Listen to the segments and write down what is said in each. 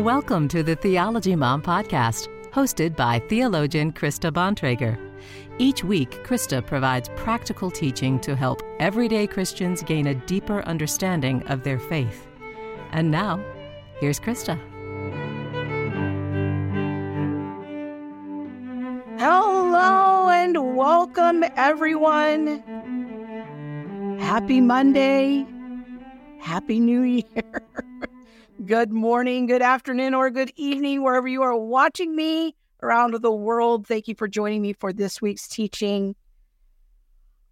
Welcome to the Theology Mom Podcast, hosted by theologian Krista Bontrager. Each week, Krista provides practical teaching to help everyday Christians gain a deeper understanding of their faith. And now, here's Krista. Hello and welcome, everyone. Happy Monday. Happy New Year. good morning, good afternoon, or good evening, wherever you are watching me around the world. Thank you for joining me for this week's teaching.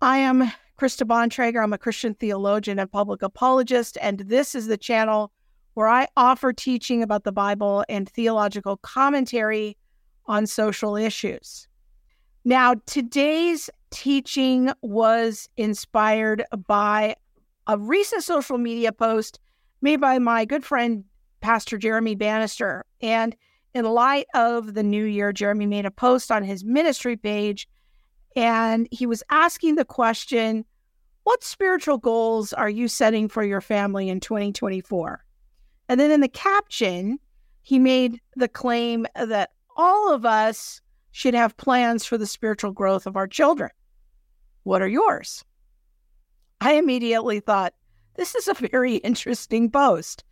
I am Krista Bontrager. I'm a Christian theologian and public apologist, and this is the channel where I offer teaching about the Bible and theological commentary on social issues. Now, today's teaching was inspired by a recent social media post made by my good friend, Pastor Jeremy Bannister. And in light of the new year, Jeremy made a post on his ministry page and he was asking the question What spiritual goals are you setting for your family in 2024? And then in the caption, he made the claim that all of us should have plans for the spiritual growth of our children. What are yours? I immediately thought, this is a very interesting post.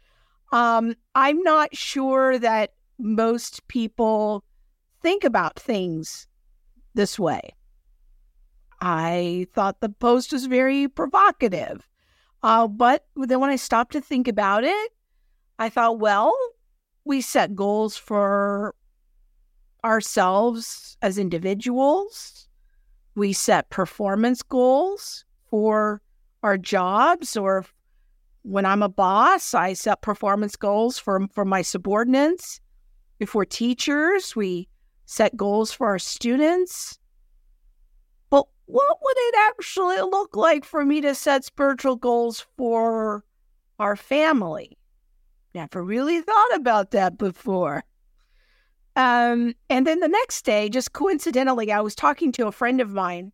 Um, I'm not sure that most people think about things this way. I thought the post was very provocative. Uh, but then when I stopped to think about it, I thought, well, we set goals for ourselves as individuals. We set performance goals for our jobs or when I'm a boss, I set performance goals for, for my subordinates. If we're teachers, we set goals for our students. But what would it actually look like for me to set spiritual goals for our family? Never really thought about that before. Um, and then the next day, just coincidentally, I was talking to a friend of mine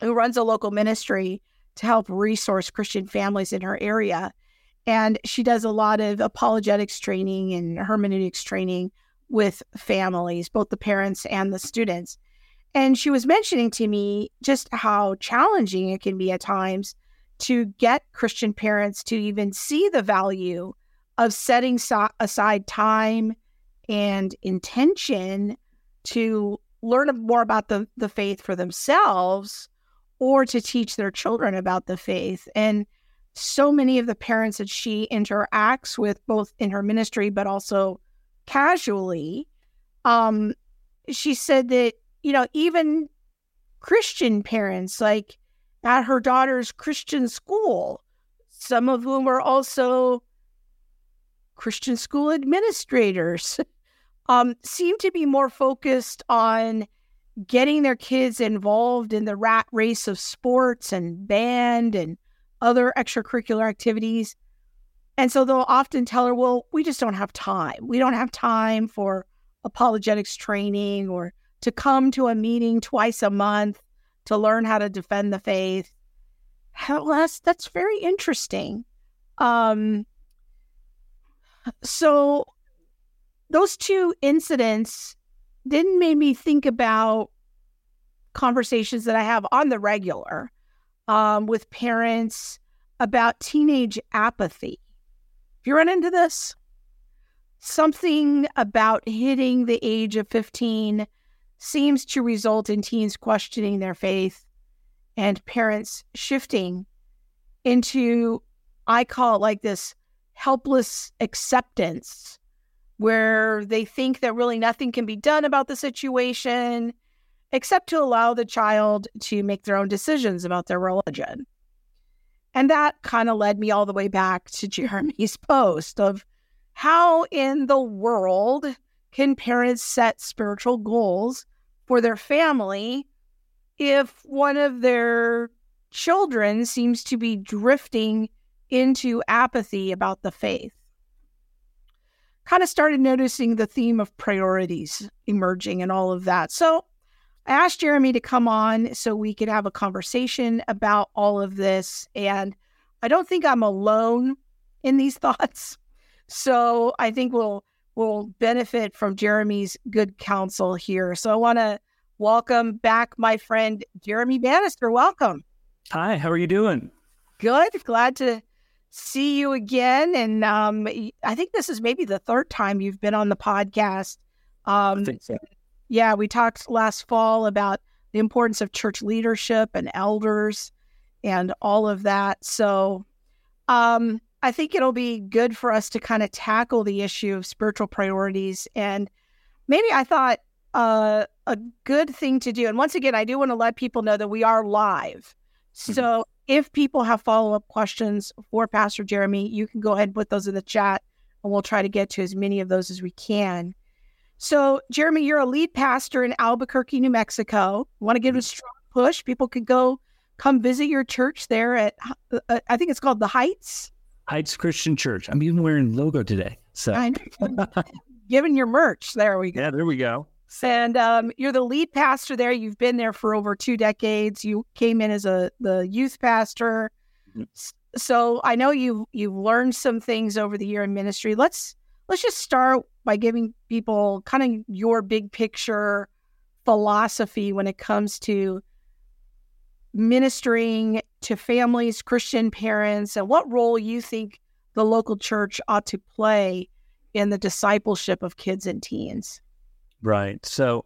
who runs a local ministry to help resource Christian families in her area. And she does a lot of apologetics training and hermeneutics training with families, both the parents and the students. And she was mentioning to me just how challenging it can be at times to get Christian parents to even see the value of setting so- aside time and intention to learn more about the, the faith for themselves or to teach their children about the faith. And so many of the parents that she interacts with, both in her ministry, but also casually, um, she said that, you know, even Christian parents, like at her daughter's Christian school, some of whom are also Christian school administrators, um, seem to be more focused on getting their kids involved in the rat race of sports and band and other extracurricular activities. And so they'll often tell her, well, we just don't have time. We don't have time for apologetics training or to come to a meeting twice a month to learn how to defend the faith. Well, that's, that's very interesting. Um, so those two incidents didn't make me think about conversations that I have on the regular um, with parents about teenage apathy. If you run into this, something about hitting the age of 15 seems to result in teens questioning their faith and parents shifting into, I call it like this helpless acceptance where they think that really nothing can be done about the situation except to allow the child to make their own decisions about their religion. And that kind of led me all the way back to Jeremy's post of how in the world can parents set spiritual goals for their family if one of their children seems to be drifting into apathy about the faith? Kind of started noticing the theme of priorities emerging and all of that. So I asked Jeremy to come on so we could have a conversation about all of this. And I don't think I'm alone in these thoughts. So I think we'll we'll benefit from Jeremy's good counsel here. So I want to welcome back my friend Jeremy Bannister. Welcome. Hi, how are you doing? Good. Glad to see you again. And um, I think this is maybe the third time you've been on the podcast. Um, so. Yeah, we talked last fall about the importance of church leadership and elders and all of that. So um, I think it'll be good for us to kind of tackle the issue of spiritual priorities. And maybe I thought uh, a good thing to do, and once again, I do want to let people know that we are live. Mm-hmm. So if people have follow up questions for Pastor Jeremy, you can go ahead and put those in the chat, and we'll try to get to as many of those as we can. So, Jeremy, you're a lead pastor in Albuquerque, New Mexico. Want to give a mm-hmm. strong push? People could go come visit your church there at, uh, I think it's called the Heights. Heights Christian Church. I'm even wearing logo today. So, giving your merch. There we go. Yeah, there we go. And um, you're the lead pastor there. You've been there for over two decades. You came in as a the youth pastor. Mm-hmm. So I know you you've learned some things over the year in ministry. Let's let's just start by giving people kind of your big picture philosophy when it comes to ministering to families, Christian parents, and what role you think the local church ought to play in the discipleship of kids and teens. Right. So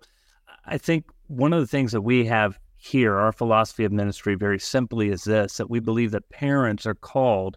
I think one of the things that we have here, our philosophy of ministry, very simply is this that we believe that parents are called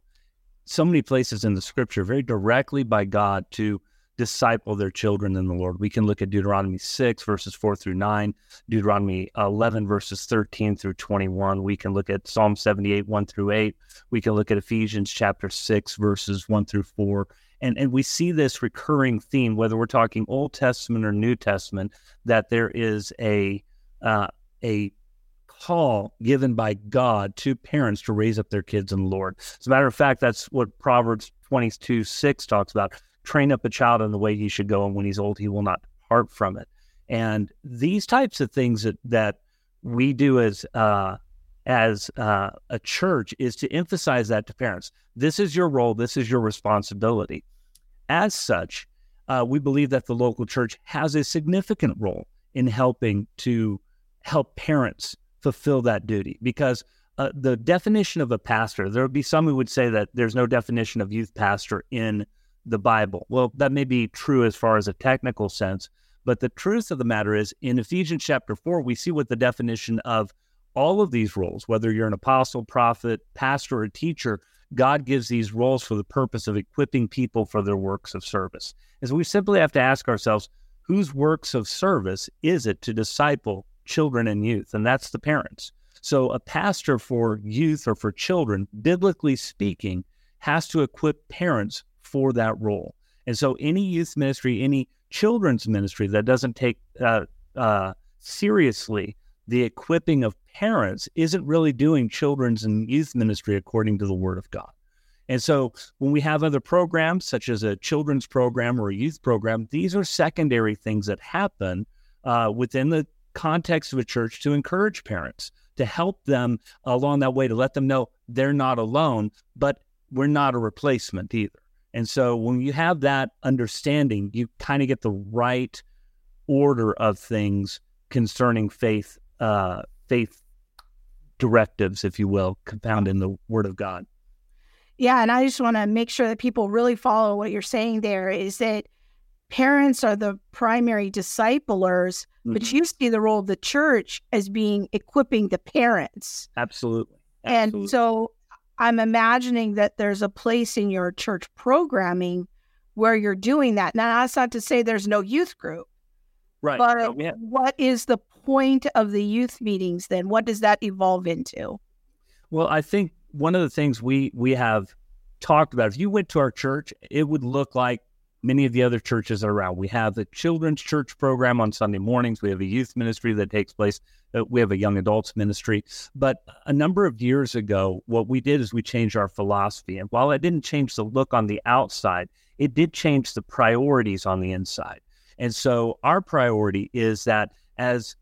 so many places in the scripture very directly by God to disciple their children in the Lord. We can look at Deuteronomy 6, verses 4 through 9, Deuteronomy 11, verses 13 through 21. We can look at Psalm 78, 1 through 8. We can look at Ephesians chapter 6, verses 1 through 4. And, and we see this recurring theme, whether we're talking Old Testament or New Testament, that there is a uh, a call given by God to parents to raise up their kids in the Lord. As a matter of fact, that's what Proverbs 22 6 talks about. Train up a child in the way he should go, and when he's old, he will not depart from it. And these types of things that, that we do as uh, as uh, a church is to emphasize that to parents. This is your role. This is your responsibility. As such, uh, we believe that the local church has a significant role in helping to help parents fulfill that duty because uh, the definition of a pastor, there would be some who would say that there's no definition of youth pastor in the Bible. Well, that may be true as far as a technical sense, but the truth of the matter is in Ephesians chapter 4, we see what the definition of all of these roles, whether you're an apostle, prophet, pastor, or teacher, God gives these roles for the purpose of equipping people for their works of service. And so we simply have to ask ourselves, whose works of service is it to disciple children and youth, and that's the parents. So, a pastor for youth or for children, biblically speaking, has to equip parents for that role. And so, any youth ministry, any children's ministry that doesn't take uh, uh, seriously the equipping of parents isn't really doing children's and youth ministry according to the Word of God. And so, when we have other programs, such as a children's program or a youth program, these are secondary things that happen uh, within the context of a church to encourage parents, to help them along that way, to let them know they're not alone, but we're not a replacement either. And so when you have that understanding, you kind of get the right order of things concerning faith, uh, faith directives, if you will, compound in the Word of God. Yeah, and I just want to make sure that people really follow what you're saying. There is that parents are the primary disciplers, mm-hmm. but you see the role of the church as being equipping the parents. Absolutely. Absolutely. And so I'm imagining that there's a place in your church programming where you're doing that. Now, that's not to say there's no youth group. Right. But have... what is the point of the youth meetings then? What does that evolve into? Well, I think one of the things we we have talked about, if you went to our church, it would look like many of the other churches that are around. We have the children's church program on Sunday mornings. We have a youth ministry that takes place. Uh, we have a young adults ministry. But a number of years ago, what we did is we changed our philosophy. And while it didn't change the look on the outside, it did change the priorities on the inside. And so our priority is that as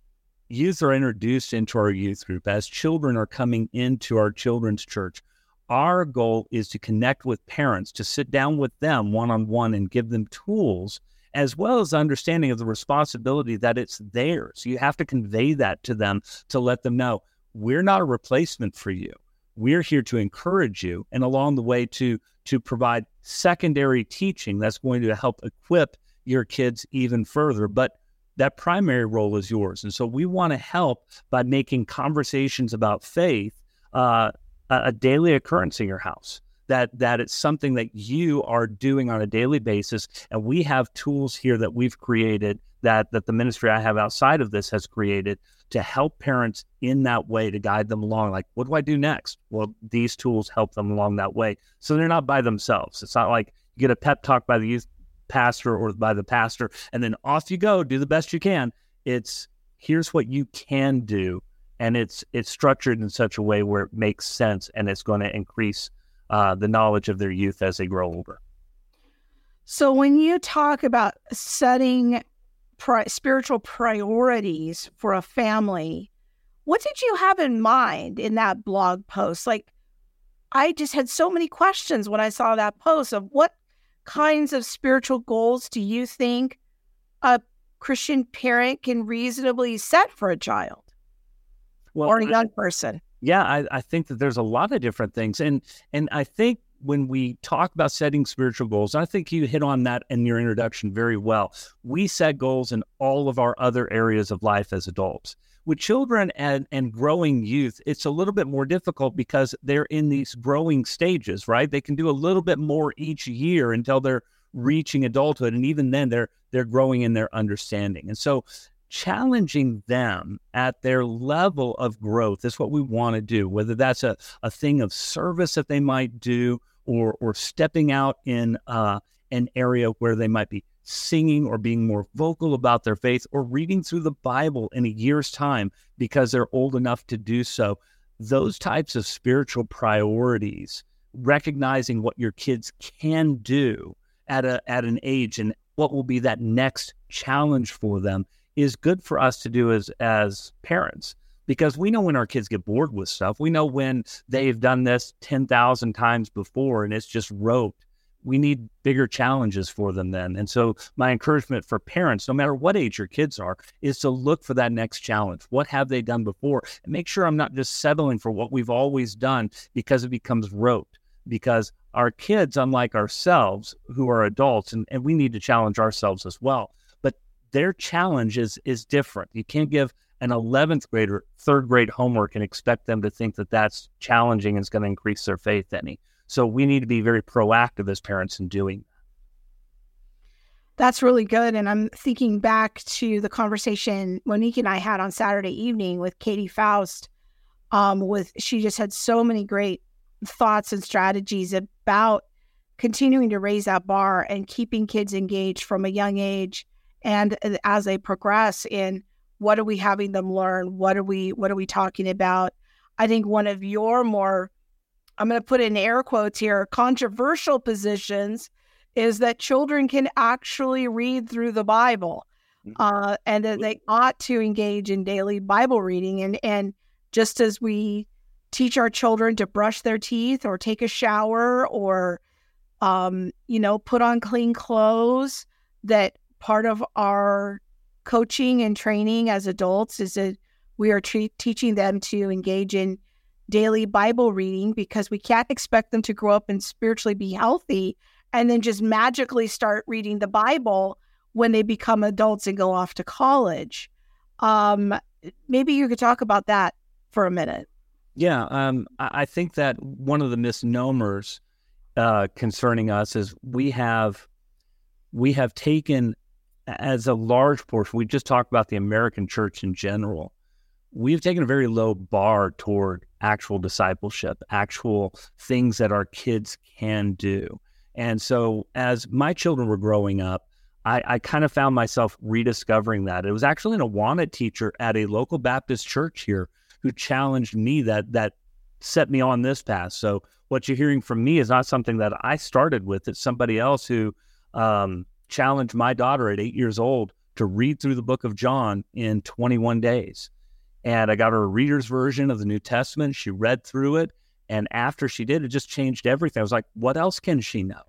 youth are introduced into our youth group, as children are coming into our children's church, our goal is to connect with parents, to sit down with them one on one and give them tools as well as understanding of the responsibility that it's theirs. You have to convey that to them to let them know we're not a replacement for you. We're here to encourage you and along the way to to provide secondary teaching that's going to help equip your kids even further. But that primary role is yours. And so we want to help by making conversations about faith uh, a daily occurrence in your house. That that it's something that you are doing on a daily basis, and we have tools here that we've created that that the ministry I have outside of this has created to help parents in that way to guide them along. Like, what do I do next? Well, these tools help them along that way, so they're not by themselves. It's not like you get a pep talk by the youth pastor or by the pastor, and then off you go, do the best you can. It's here's what you can do, and it's it's structured in such a way where it makes sense, and it's going to increase uh, the knowledge of their youth as they grow older. So when you talk about setting pri- spiritual priorities for a family, what did you have in mind in that blog post? Like, I just had so many questions when I saw that post of what kinds of spiritual goals do you think a Christian parent can reasonably set for a child well, or a young person? Yeah, I, I think that there's a lot of different things, and and I think when we talk about setting spiritual goals, I think you hit on that in your introduction very well. We set goals in all of our other areas of life as adults with children and, and growing youth, it's a little bit more difficult because they're in these growing stages, right? They can do a little bit more each year until they're reaching adulthood. And even then they're they're growing in their understanding. And so challenging them at their level of growth is what we want to do, whether that's a, a thing of service that they might do or or stepping out in uh, an area where they might be singing or being more vocal about their faith or reading through the Bible in a year's time because they're old enough to do so. Those types of spiritual priorities, recognizing what your kids can do at a at an age and what will be that next challenge for them is good for us to do as as parents because we know when our kids get bored with stuff. We know when they've done this 10,000 times before and it's just rote we need bigger challenges for them then. And so, my encouragement for parents, no matter what age your kids are, is to look for that next challenge. What have they done before? And make sure I'm not just settling for what we've always done because it becomes rote. Because our kids, unlike ourselves, who are adults, and, and we need to challenge ourselves as well, but their challenge is, is different. You can't give an 11th grader third grade homework and expect them to think that that's challenging and is going to increase their faith any. So we need to be very proactive as parents in doing that. That's really good. And I'm thinking back to the conversation Monique and I had on Saturday evening with Katy Faust. Um, with she just had so many great thoughts and strategies about continuing to raise that bar and keeping kids engaged from a young age and uh, as they progress in what are we having them learn what are we what are we talking about i think one of your more I'm going to put in air quotes here, controversial positions is that children can actually read through the Bible mm-hmm. uh, and that they ought to engage in daily Bible reading. And, and just as we teach our children to brush their teeth or take a shower or, um, you know, put on clean clothes, that part of our coaching and training as adults is that we are tre- teaching them to engage in daily Bible reading because we can't expect them to grow up and spiritually be healthy and then just magically start reading the Bible when they become adults and go off to college. Um, maybe you could talk about that for a minute. Yeah, um, I think that one of the misnomers uh, concerning us is we have we have taken as a large portion. We just talked about the American church in general we've taken a very low bar toward actual discipleship, actual things that our kids can do. And so as my children were growing up, I, I kind of found myself rediscovering that. It was actually an Awana teacher at a local Baptist church here who challenged me that that set me on this path. So what you're hearing from me is not something that I started with. It's somebody else who um, challenged my daughter at eight years old to read through the book of John in 21 days. And I got her a reader's version of the New Testament. She read through it. And after she did, it just changed everything. I was like, what else can she know?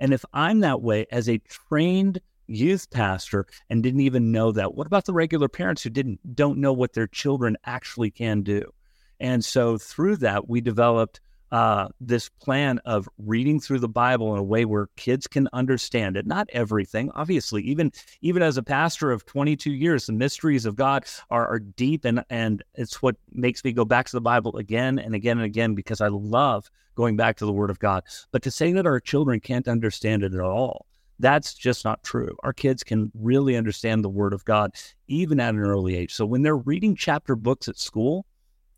And if I'm that way as a trained youth pastor and didn't even know that. What about the regular parents who didn't don't know what their children actually can do? And so through that, we developed uh, this plan of reading through the Bible in a way where kids can understand it. Not everything, obviously. Even even as a pastor of 22 years, the mysteries of God are, are deep, and and it's what makes me go back to the Bible again and again and again because I love going back to the Word of God. But to say that our children can't understand it at all, that's just not true. Our kids can really understand the Word of God even at an early age. So when they're reading chapter books at school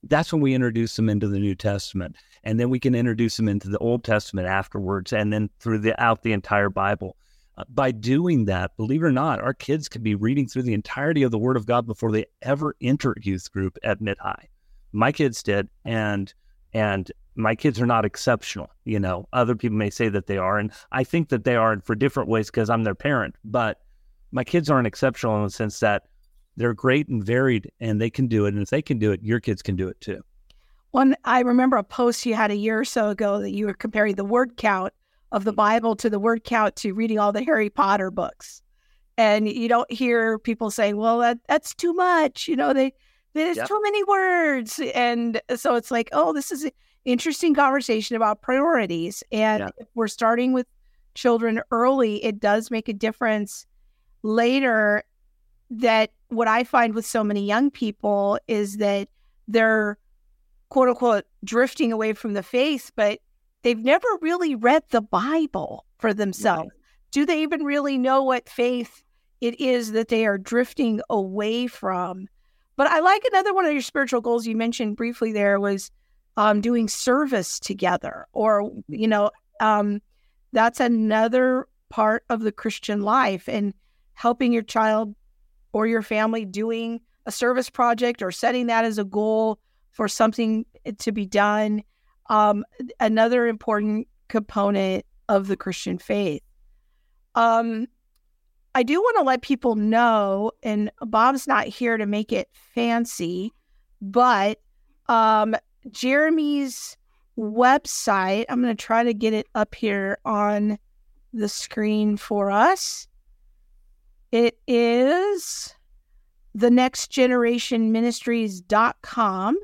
that's when we introduce them into the New Testament. And then we can introduce them into the Old Testament afterwards and then throughout the entire Bible. Uh, by doing that, believe it or not, our kids can be reading through the entirety of the Word of God before they ever enter youth group at mid high. My kids did, and and my kids are not exceptional. You know, other people may say that they are, and I think that they are for different ways because I'm their parent. But my kids aren't exceptional in the sense that they're great and varied and they can do it. And if they can do it, your kids can do it too. One, I remember a post you had a year or so ago that you were comparing the word count of the Bible to the word count to reading all the Harry Potter books. And you don't hear people saying, well, that, that's too much. You know, they, there's yep. too many words. And so it's like, oh, this is an interesting conversation about priorities. And yep. if we're starting with children early, it does make a difference later that what I find with so many young people is that they're quote unquote drifting away from the faith, but they've never really read the Bible for themselves. Right. Do they even really know what faith it is that they are drifting away from? But I like another one of your spiritual goals you mentioned briefly there was um, doing service together, or, you know, um, that's another part of the Christian life and helping your child or your family doing a service project or setting that as a goal for something to be done. Um, another important component of the Christian faith. Um, I do want to let people know, and Bob's not here to make it fancy, but um, Jeremy's website, I'm going to try to get it up here on the screen for us. It is the next generation ministries.com.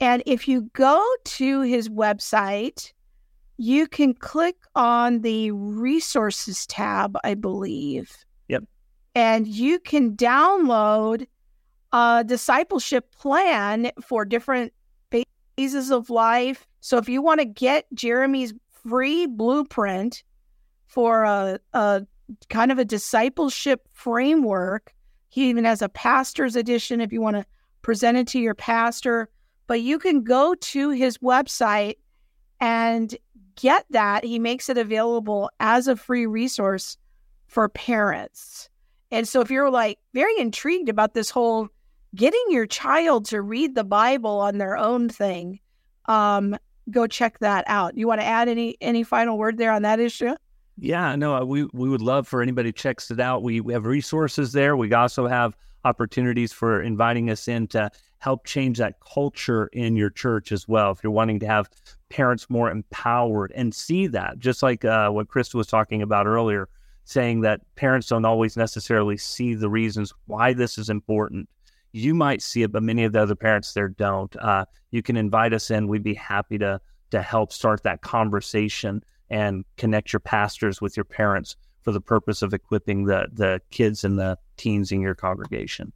And if you go to his website, you can click on the resources tab, I believe. Yep. And you can download a discipleship plan for different phases of life. So if you want to get Jeremy's free blueprint for a, a kind of a discipleship framework. He even has a pastor's edition if you want to present it to your pastor. But you can go to his website and get that. He makes it available as a free resource for parents. And so if you're like very intrigued about this whole getting your child to read the Bible on their own thing, um, go check that out. You want to add any any final word there on that issue? Yeah, no, uh, we we would love for anybody checks it out. We, we have resources there. We also have opportunities for inviting us in to help change that culture in your church as well. If you're wanting to have parents more empowered and see that, just like uh, what Krista was talking about earlier, saying that parents don't always necessarily see the reasons why this is important. You might see it, but many of the other parents there don't. Uh, you can invite us in. We'd be happy to to help start that conversation and connect your pastors with your parents for the purpose of equipping the the kids and the teens in your congregation.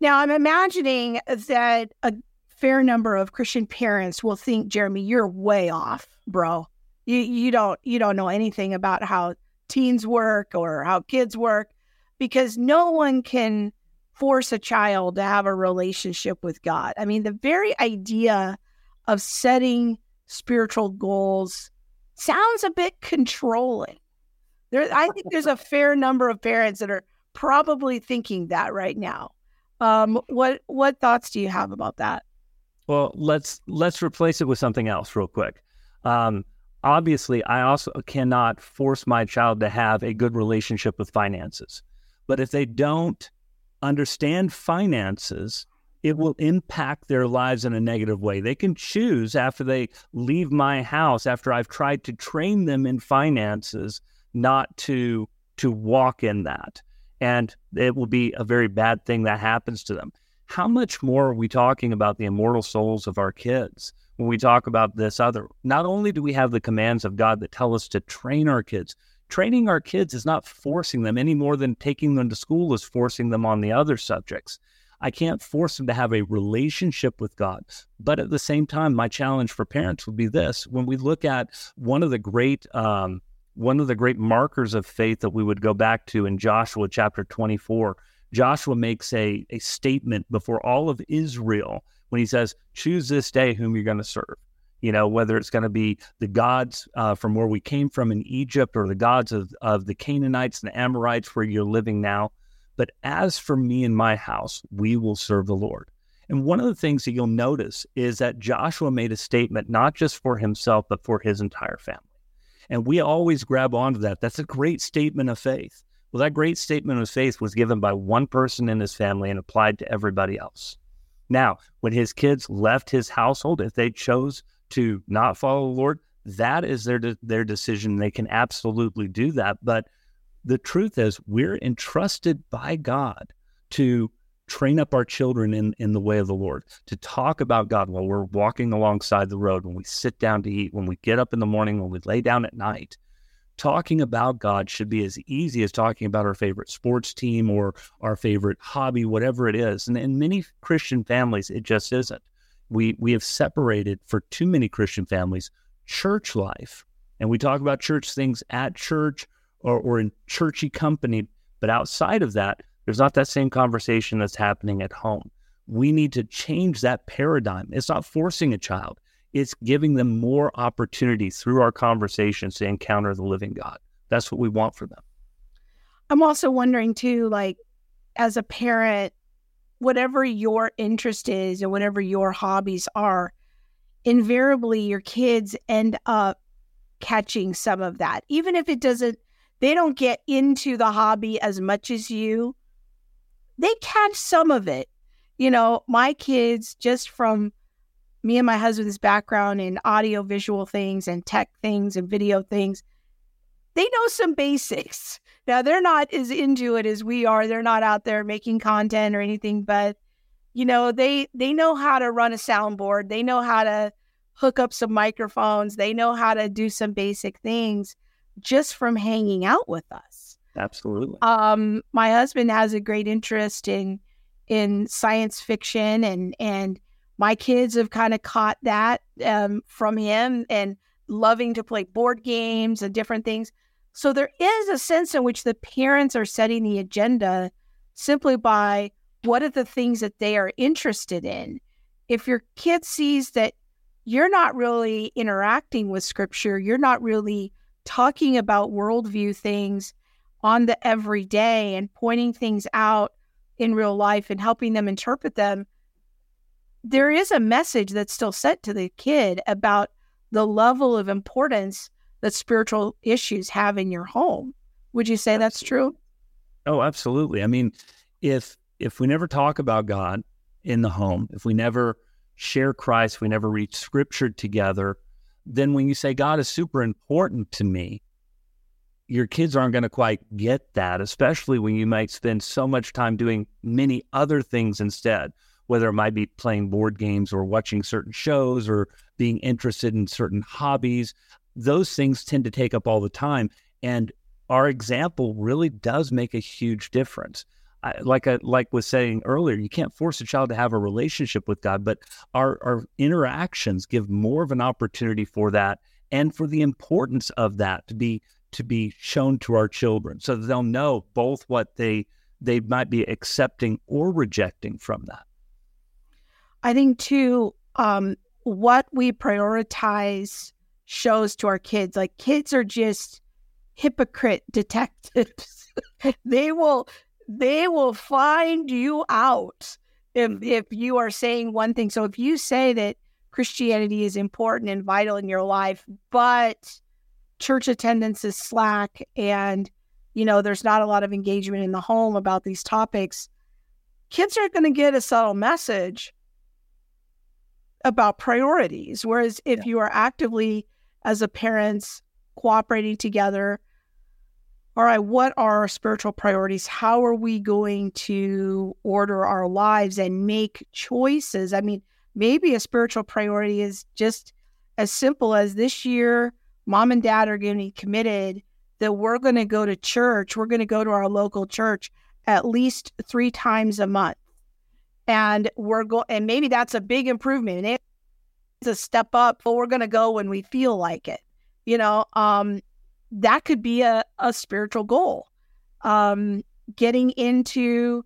Now, I'm imagining that a fair number of Christian parents will think, Jeremy, you're way off, bro. You you don't you don't know anything about how teens work or how kids work because no one can force a child to have a relationship with God. I mean, the very idea of setting spiritual goals sounds a bit controlling. There, I think there's a fair number of parents that are probably thinking that right now. Um, what what thoughts do you have about that? Well, let's let's replace it with something else real quick. Um, obviously, I also cannot force my child to have a good relationship with finances. But if they don't understand finances, it will impact their lives in a negative way. They can choose after they leave my house, after I've tried to train them in finances, not to to walk in that. And it will be a very bad thing that happens to them. How much more are we talking about the immortal souls of our kids when we talk about this other? Not only do we have the commands of God that tell us to train our kids, training our kids is not forcing them any more than taking them to school is forcing them on the other subjects. I can't force them to have a relationship with God. But at the same time, my challenge for parents would be this: when we look at one of the great um, one of the great markers of faith that we would go back to in Joshua chapter 24, Joshua makes a, a statement before all of Israel when he says, Choose this day whom you're going to serve. You know, whether it's going to be the gods uh, from where we came from in Egypt or the gods of, of the Canaanites and the Amorites where you're living now. But as for me and my house, we will serve the Lord. And one of the things that you'll notice is that Joshua made a statement not just for himself, but for his entire family. And we always grab onto that. That's a great statement of faith. Well, that great statement of faith was given by one person in his family and applied to everybody else. Now, when his kids left his household, if they chose to not follow the Lord, that is their de- their decision. They can absolutely do that. But the truth is, we're entrusted by God to train up our children in, in the way of the Lord, to talk about God while we're walking alongside the road, when we sit down to eat, when we get up in the morning, when we lay down at night. Talking about God should be as easy as talking about our favorite sports team or our favorite hobby, whatever it is. And in many Christian families, it just isn't. We, we have separated for too many Christian families church life. And we talk about church things at church or, or in churchy company. But outside of that, there's not that same conversation that's happening at home. We need to change that paradigm. It's not forcing a child, it's giving them more opportunity through our conversations to encounter the living God. That's what we want for them. I'm also wondering, too, like as a parent, whatever your interest is and whatever your hobbies are, invariably your kids end up catching some of that. Even if it doesn't they don't get into the hobby as much as you. They catch some of it. You know, my kids, just from me and my husband's background in audio visual things and tech things and video things, they know some basics. Now, they're not as into it as we are. They're not out there making content or anything, but you know, they they know how to run a soundboard. They know how to hook up some microphones. They know how to do some basic things just from hanging out with us. Absolutely. Um, my husband has a great interest in in science fiction, and and my kids have kind of caught that um, from him and loving to play board games and different things. So there is a sense in which the parents are setting the agenda simply by what are the things that they are interested in. If your kid sees that you're not really interacting with scripture, you're not really talking about worldview things on the everyday and pointing things out in real life and helping them interpret them, there is a message that's still sent to the kid about the level of importance that spiritual issues have in your home. Would you say that's true? Oh, absolutely. I mean, if if we never talk about God in the home, if we never share Christ, we never read scripture together, then when you say God is super important to me, your kids aren't going to quite get that, especially when you might spend so much time doing many other things instead, whether it might be playing board games or watching certain shows or being interested in certain hobbies. Those things tend to take up all the time. And our example really does make a huge difference. I, like I like was saying earlier, you can't force a child to have a relationship with God, but our our interactions give more of an opportunity for that and for the importance of that to be to be shown to our children, so that they'll know both what they they might be accepting or rejecting from that. I think too, um, what we prioritize shows to our kids. Like kids are just hypocrite detectives. they will they will find you out if if you are saying one thing. So if you say that Christianity is important and vital in your life, but church attendance is slack and you know there's not a lot of engagement in the home about these topics, kids are going to get a subtle message about priorities. Whereas if yeah. you are actively as a parents cooperating together, all right, what are our spiritual priorities? How are we going to order our lives and make choices? I mean, maybe a spiritual priority is just as simple as this year, mom and dad are going to be committed that we're going to go to church. We're going to go to our local church at least three times a month. And we're going, and maybe that's a big improvement. It's a step up, but we're going to go when we feel like it. You know, um, that could be a, a spiritual goal. Um, getting into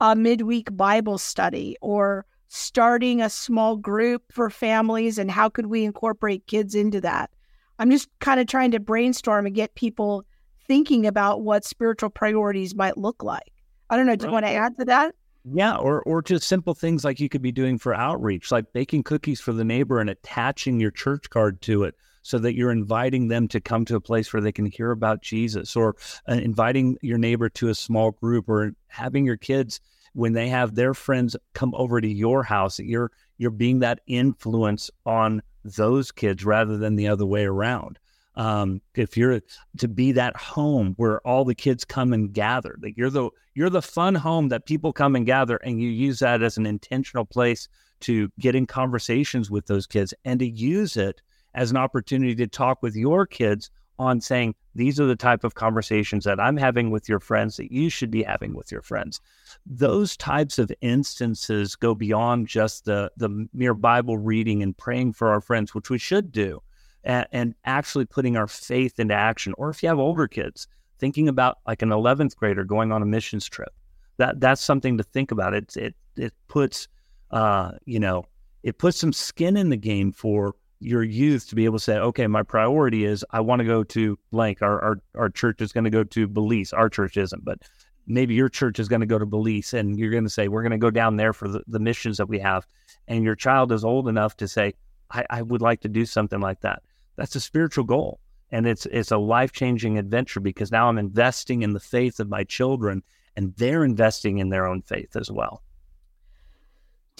a midweek Bible study or starting a small group for families and how could we incorporate kids into that. I'm just kind of trying to brainstorm and get people thinking about what spiritual priorities might look like. I don't know. Do you want to add to that? Yeah, or or just simple things like you could be doing for outreach, like baking cookies for the neighbor and attaching your church card to it so that you're inviting them to come to a place where they can hear about Jesus or uh, inviting your neighbor to a small group or having your kids when they have their friends come over to your house you're you're being that influence on those kids rather than the other way around. Um, if you're to be that home where all the kids come and gather like you're the you're the fun home that people come and gather and you use that as an intentional place to get in conversations with those kids and to use it as an opportunity to talk with your kids on saying these are the type of conversations that I'm having with your friends that you should be having with your friends. Those types of instances go beyond just the the mere Bible reading and praying for our friends, which we should do, and, and actually putting our faith into action. Or if you have older kids, thinking about like an 11th grader going on a missions trip. That that's something to think about. It it it puts uh, you know, it puts some skin in the game for your youth to be able to say, okay, my priority is I want to go to blank. Our our, our church is going to go to Belize. Our church isn't, but maybe your church is going to go to Belize and you're going to say, we're going to go down there for the, the missions that we have. And your child is old enough to say, I, I would like to do something like that. That's a spiritual goal. And it's it's a life changing adventure because now I'm investing in the faith of my children and they're investing in their own faith as well.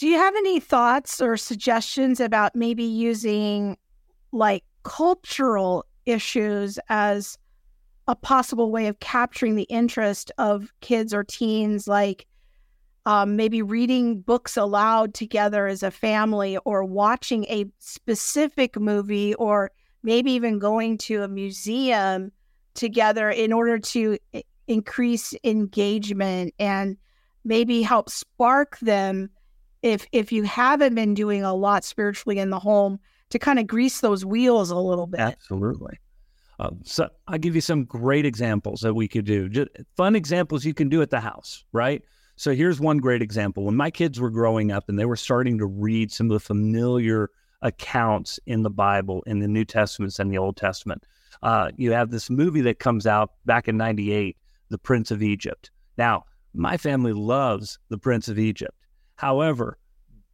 Do you have any thoughts or suggestions about maybe using like cultural issues as a possible way of capturing the interest of kids or teens, like um, maybe reading books aloud together as a family or watching a specific movie or maybe even going to a museum together in order to increase engagement and maybe help spark them if if you haven't been doing a lot spiritually in the home to kind of grease those wheels a little bit. Absolutely. Uh, so I'll give you some great examples that we could do. Just fun examples you can do at the house, right? So here's one great example. When my kids were growing up and they were starting to read some of the familiar accounts in the Bible, in the New Testaments and the Old Testament, uh, you have this movie that comes out back in '98, The Prince of Egypt. Now, my family loves The Prince of Egypt. However,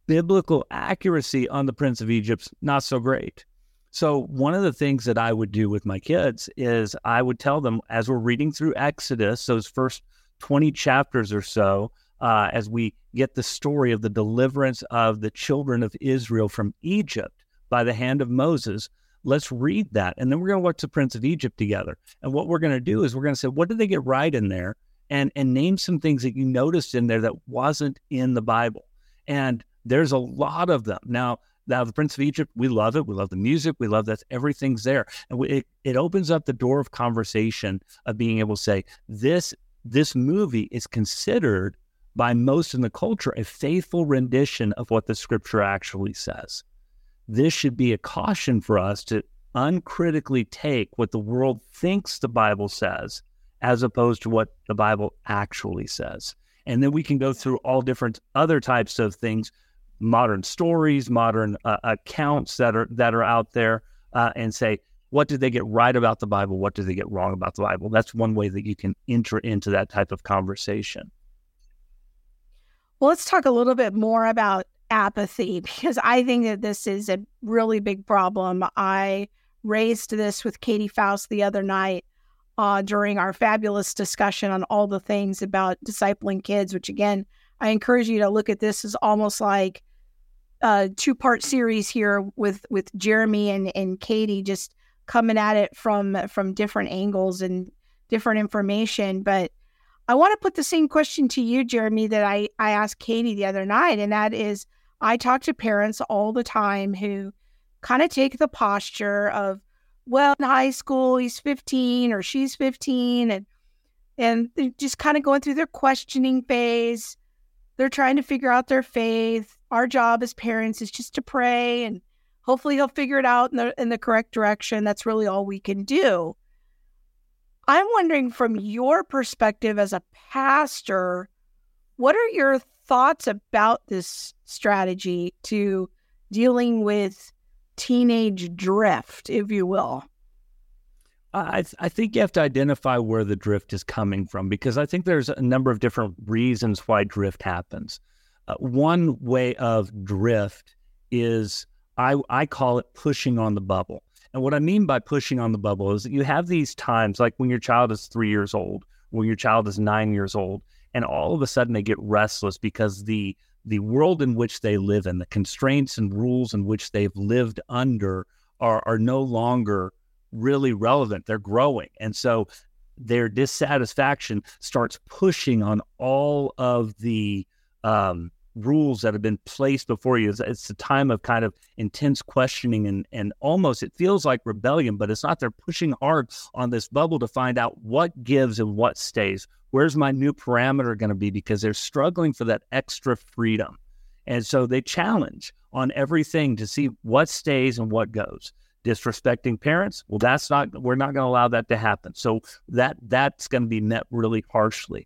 biblical accuracy on the Prince of Egypt's not so great. So, one of the things that I would do with my kids is I would tell them as we're reading through Exodus, those first 20 chapters or so, uh, as we get the story of the deliverance of the children of Israel from Egypt by the hand of Moses, let's read that. And then we're going to watch the Prince of Egypt together. And what we're going to do is we're going to say, what did they get right in there? And and name some things that you noticed in there that wasn't in the Bible. And there's a lot of them. Now, now the Prince of Egypt, we love it. We love the music. We love that everything's there, and we, it it opens up the door of conversation of being able to say this this movie is considered by most in the culture a faithful rendition of what the Scripture actually says. This should be a caution for us to uncritically take what the world thinks the Bible says as opposed to what the Bible actually says. And then we can go through all different other types of things, modern stories, modern uh, accounts that are that are out there, uh, and say what did they get right about the Bible? What did they get wrong about the Bible? That's one way that you can enter into that type of conversation. Well, let's talk a little bit more about apathy because I think that this is a really big problem. I raised this with Katy Faust the other night uh, during our fabulous discussion on all the things about discipling kids, which again, I encourage you to look at this as almost like a two part series here with with Jeremy and, and Katy just coming at it from from different angles and different information. But I want to put the same question to you, Jeremy, that I, I asked Katy the other night. And that is I talk to parents all the time who kind of take the posture of, well, in high school, he's 15 or she's 15, and and they're just kind of going through their questioning phase. They're trying to figure out their faith. Our job as parents is just to pray and hopefully he'll figure it out in the in the correct direction. That's really all we can do. I'm wondering from your perspective as a pastor, what are your thoughts about this strategy to dealing with teenage drift, if you will? I, I think you have to identify where the drift is coming from because I think there's a number of different reasons why drift happens. Uh, one way of drift is I, I call it pushing on the bubble. And what I mean by pushing on the bubble is that you have these times, like when your child is three years old, when your child is nine years old, and all of a sudden they get restless because the the world in which they live in, the constraints and rules in which they've lived under are are no longer really relevant. They're growing. And so their dissatisfaction starts pushing on all of the um, rules that have been placed before you. It's, it's a time of kind of intense questioning and, and almost it feels like rebellion, but it's not. They're pushing hard on this bubble to find out what gives and what stays. Where's my new parameter going to be? Because they're struggling for that extra freedom. And so they challenge on everything to see what stays and what goes disrespecting parents well that's not we're not going to allow that to happen so that that's going to be met really harshly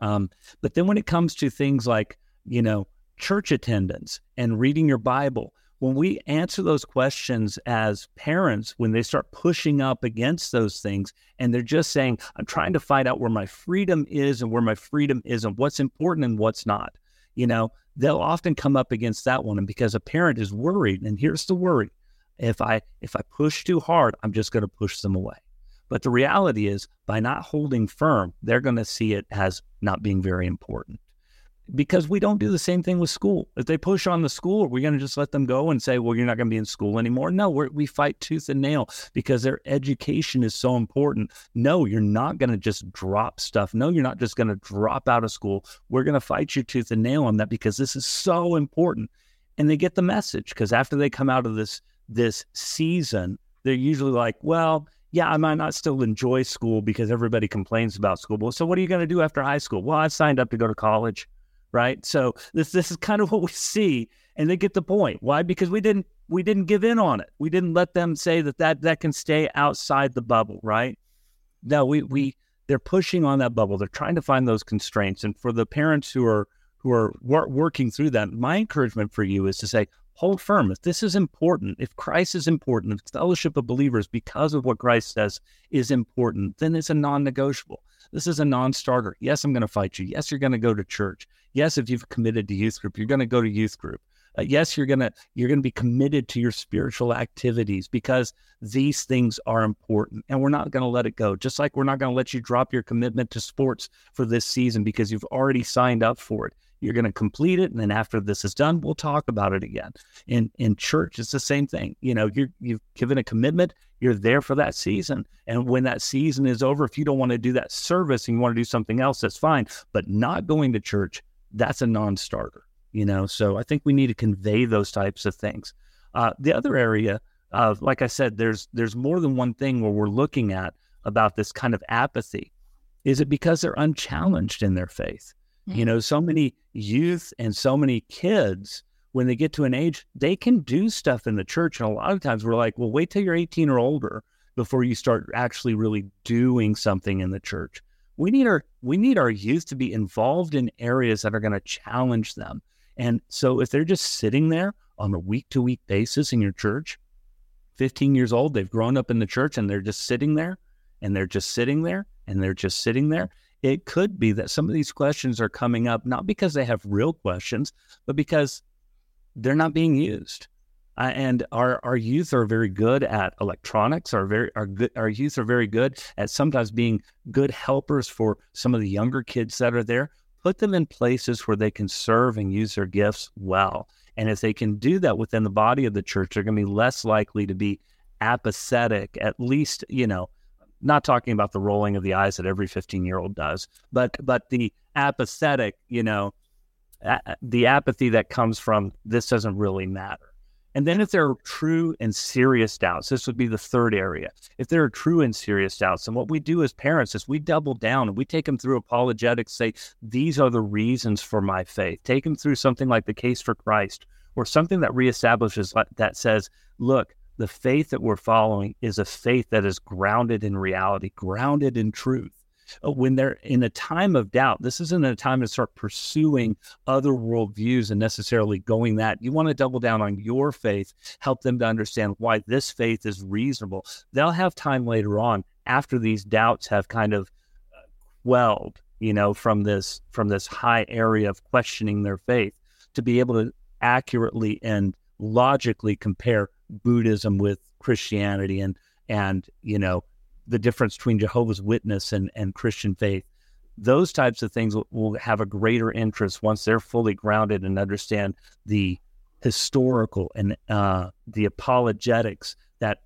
um, but then when it comes to things like you know, church attendance and reading your Bible, when we answer those questions as parents, when they start pushing up against those things and they're just saying, I'm trying to find out where my freedom is and where my freedom isn't, what's important and what's not, you know, they'll often come up against that one. And because a parent is worried, and here's the worry if I if I push too hard, I'm just going to push them away. But the reality is, by not holding firm, they're going to see it as not being very important because we don't do the same thing with school. If they push on the school, are we going to just let them go and say, well, you're not going to be in school anymore? No, we fight tooth and nail because their education is so important. No, you're not going to just drop stuff. No, you're not just going to drop out of school. We're going to fight you tooth and nail on that because this is so important. And they get the message because after they come out of this this season, they're usually like, well, yeah, I might not still enjoy school because everybody complains about school. Well, so what are you going to do after high school? Well, I signed up to go to college right? So this this is kind of what we see, and they get the point. Why? Because we didn't we didn't give in on it. We didn't let them say that that that can stay outside the bubble, right? No, we we they're pushing on that bubble. They're trying to find those constraints, and for the parents who are who are wor- working through that, my encouragement for you is to say, hold firm. If this is important, if Christ is important, if fellowship of believers, because of what Christ says, is important, then it's a non negotiable. This is a non starter. Yes, I'm going to fight you. Yes, you're going to go to church. Yes, if you've committed to youth group, you're going to go to youth group. Uh, yes, you're gonna you're gonna be committed to your spiritual activities because these things are important, and we're not going to let it go. Just like we're not going to let you drop your commitment to sports for this season because you've already signed up for it. You're going to complete it, and then after this is done, we'll talk about it again. In in church, it's the same thing. You know, you you've given a commitment. You're there for that season, and when that season is over, if you don't want to do that service and you want to do something else, that's fine. But not going to church, that's a non-starter. You know, so I think we need to convey those types of things. Uh, the other area, like I said, there's there's more than one thing where we're looking at about this kind of apathy. Is it because they're unchallenged in their faith? Mm-hmm. You know, so many youth and so many kids, when they get to an age, they can do stuff in the church. And a lot of times we're like, well, wait till you're 18 or older before you start actually really doing something in the church. We need our we need our youth to be involved in areas that are going to challenge them. And so if they're just sitting there on a week to week basis in your church, 15 years old, they've grown up in the church and they're just sitting there and they're just sitting there and they're just sitting there it could be that some of these questions are coming up not because they have real questions, but because they're not being used. Uh, and our, our youth are very good at electronics. Our very our good our youth are very good at sometimes being good helpers for some of the younger kids that are there. Put them in places where they can serve and use their gifts well. And if they can do that within the body of the church, they're going to be less likely to be apathetic. At least you know not talking about the rolling of the eyes that every 15 year old does, but but the apathetic, you know, a- the apathy that comes from this doesn't really matter. And then if there are true and serious doubts, this would be the third area. If there are true and serious doubts, and what we do as parents is we double down and we take them through apologetics, say, these are the reasons for my faith. Take them through something like the case for Christ or something that reestablishes that says, look, the faith that we're following is a faith that is grounded in reality, grounded in truth. Uh, when they're in a time of doubt, this isn't a time to start pursuing other worldviews and necessarily going that. You want to double down on your faith, help them to understand why this faith is reasonable. They'll have time later on after these doubts have kind of uh, quelled, you know, from this from this high area of questioning their faith to be able to accurately and logically compare Buddhism with Christianity and and you know the difference between Jehovah's Witness and and Christian faith. Those types of things will, have a greater interest once they're fully grounded and understand the historical and uh, the apologetics that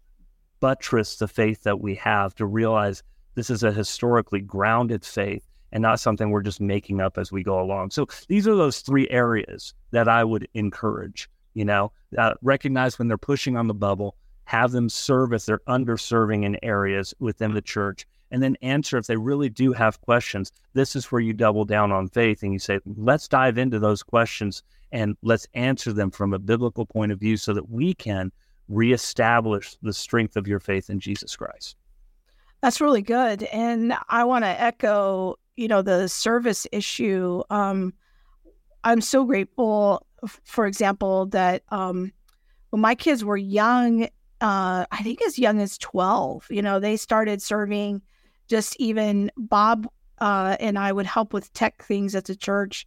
buttress the faith that we have to realize this is a historically grounded faith and not something we're just making up as we go along. So these are those three areas that I would encourage you know, uh, recognize when they're pushing on the bubble, have them serve if they're underserving in areas within the church, and then answer if they really do have questions. This is where you double down on faith and you say, let's dive into those questions and let's answer them from a biblical point of view so that we can reestablish the strength of your faith in Jesus Christ. That's really good. And I want to echo, you know, the service issue. Um, I'm so grateful for example, that um, when my kids were young, uh, I think as young as 12, you know, they started serving just even Bob uh, and I would help with tech things at the church.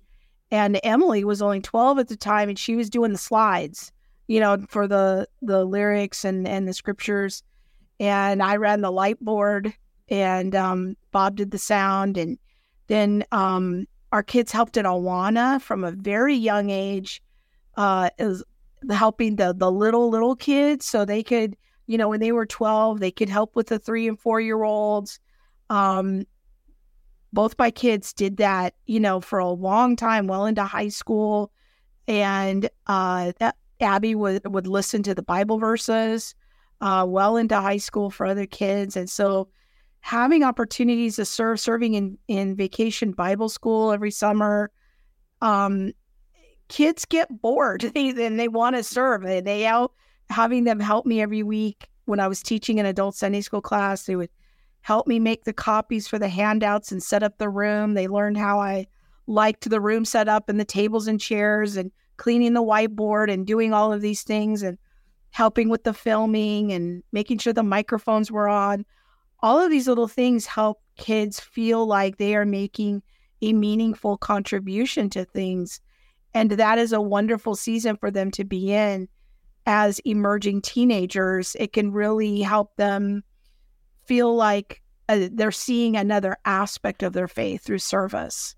And Emily was only 12 at the time and she was doing the slides, you know, for the the lyrics and, and the scriptures. And I ran the light board and um, Bob did the sound. And then um, our kids helped in Awana from a very young age uh, is helping the the little little kids so they could you know when they were 12 they could help with the three and four year olds. Um both my kids did that you know for a long time well into high school. And uh that abby would would listen to the bible verses uh well into high school for other kids. And so having opportunities to serve serving in in vacation bible school every summer um kids get bored they, and they want to serve. They, they out having them help me every week when I was teaching an adult Sunday school class. They would help me make the copies for the handouts and set up the room. They learned how I liked the room set up and the tables and chairs and cleaning the whiteboard and doing all of these things and helping with the filming and making sure the microphones were on. All of these little things help kids feel like they are making a meaningful contribution to things and that is a wonderful season for them to be in as emerging teenagers. It can really help them feel like uh, they're seeing another aspect of their faith through service.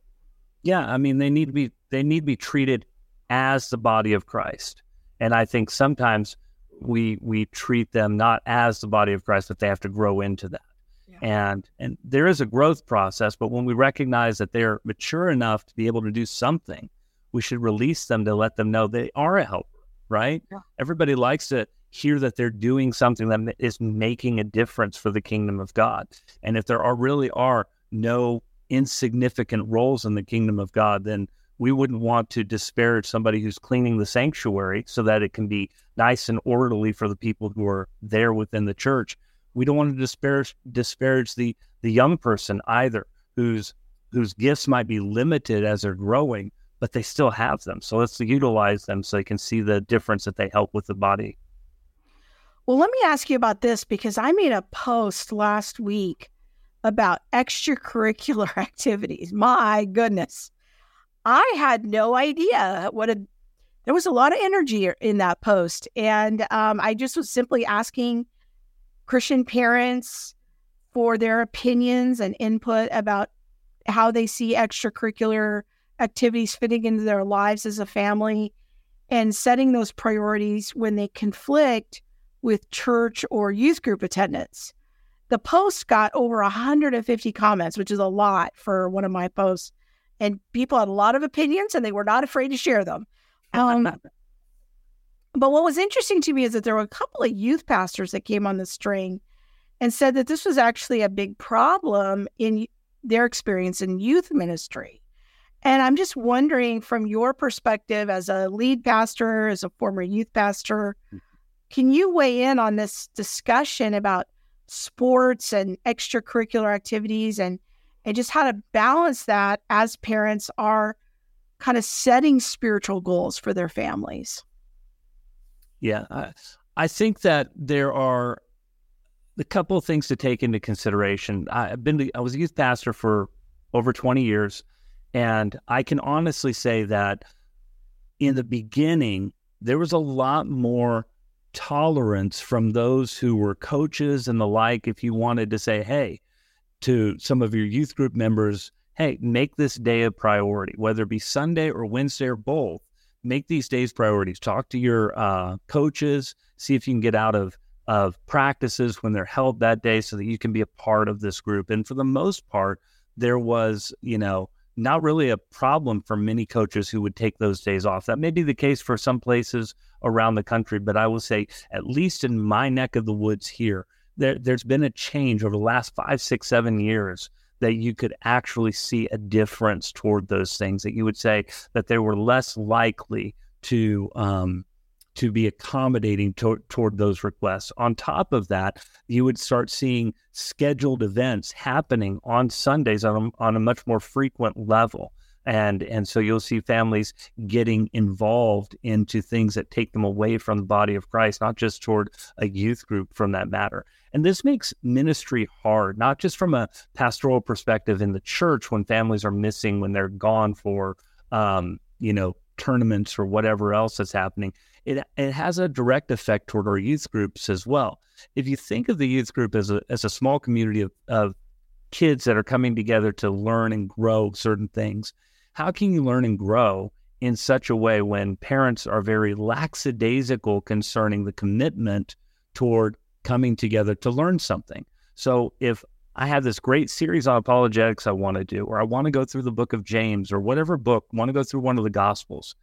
Yeah, I mean they need to be they need to be treated as the body of Christ. And I think sometimes we we treat them not as the body of Christ, but they have to grow into that. Yeah. And and there is a growth process, but when we recognize that they're mature enough to be able to do something, we should release them to let them know they are a helper, right? Yeah. Everybody likes to hear that they're doing something that is making a difference for the kingdom of God. And if there are really are no insignificant roles in the kingdom of God, then we wouldn't want to disparage somebody who's cleaning the sanctuary so that it can be nice and orderly for the people who are there within the church. We don't want to disparage disparage the the young person either, whose whose gifts might be limited as they're growing, but they still have them. So let's utilize them so they can see the difference that they help with the body. Well, let me ask you about this because I made a post last week about extracurricular activities. My goodness. I had no idea what a there was a lot of energy in that post. And um, I just was simply asking Christian parents for their opinions and input about how they see extracurricular activities fitting into their lives as a family and setting those priorities when they conflict with church or youth group attendance. the post got over 150 comments, which is a lot for one of my posts. And people had a lot of opinions and they were not afraid to share them. Um, but what was interesting to me is that there were a couple of youth pastors that came on the string and said that this was actually a big problem in their experience in youth ministry. And I'm just wondering from your perspective as a lead pastor, as a former youth pastor, hmm. can you weigh in on this discussion about sports and extracurricular activities and and just how to balance that as parents are kind of setting spiritual goals for their families. Yeah, I, I think that there are a couple of things to take into consideration. I've been I was a youth pastor for over 20 years and I can honestly say that in the beginning there was a lot more tolerance from those who were coaches and the like if you wanted to say, hey, to some of your youth group members, hey, make this day a priority, whether it be Sunday or Wednesday or both. Make these days priorities. Talk to your uh, coaches, see if you can get out of of practices when they're held that day so that you can be a part of this group. And for the most part, there was, you know, not really a problem for many coaches who would take those days off. That may be the case for some places around the country, but I will say, at least in my neck of the woods here, there, there's been a change over the last five, six, seven years that you could actually see a difference toward those things, that you would say that they were less likely to um, to be accommodating to, toward those requests. On top of that, you would start seeing scheduled events happening on Sundays on a, on a much more frequent level. And, and so you'll see families getting involved into things that take them away from the body of Christ, not just toward a youth group from that matter. And this makes ministry hard, not just from a pastoral perspective in the church when families are missing, when they're gone for, um, you know, tournaments or whatever else that's happening it, it has a direct effect toward our youth groups as well. If you think of the youth group as a, as a small community of, of kids that are coming together to learn and grow certain things, how can you learn and grow in such a way when parents are very lackadaisical concerning the commitment toward coming together to learn something? So if I have this great series on apologetics I want to do, or I want to go through the book of James or whatever book, want to go through one of the gospels.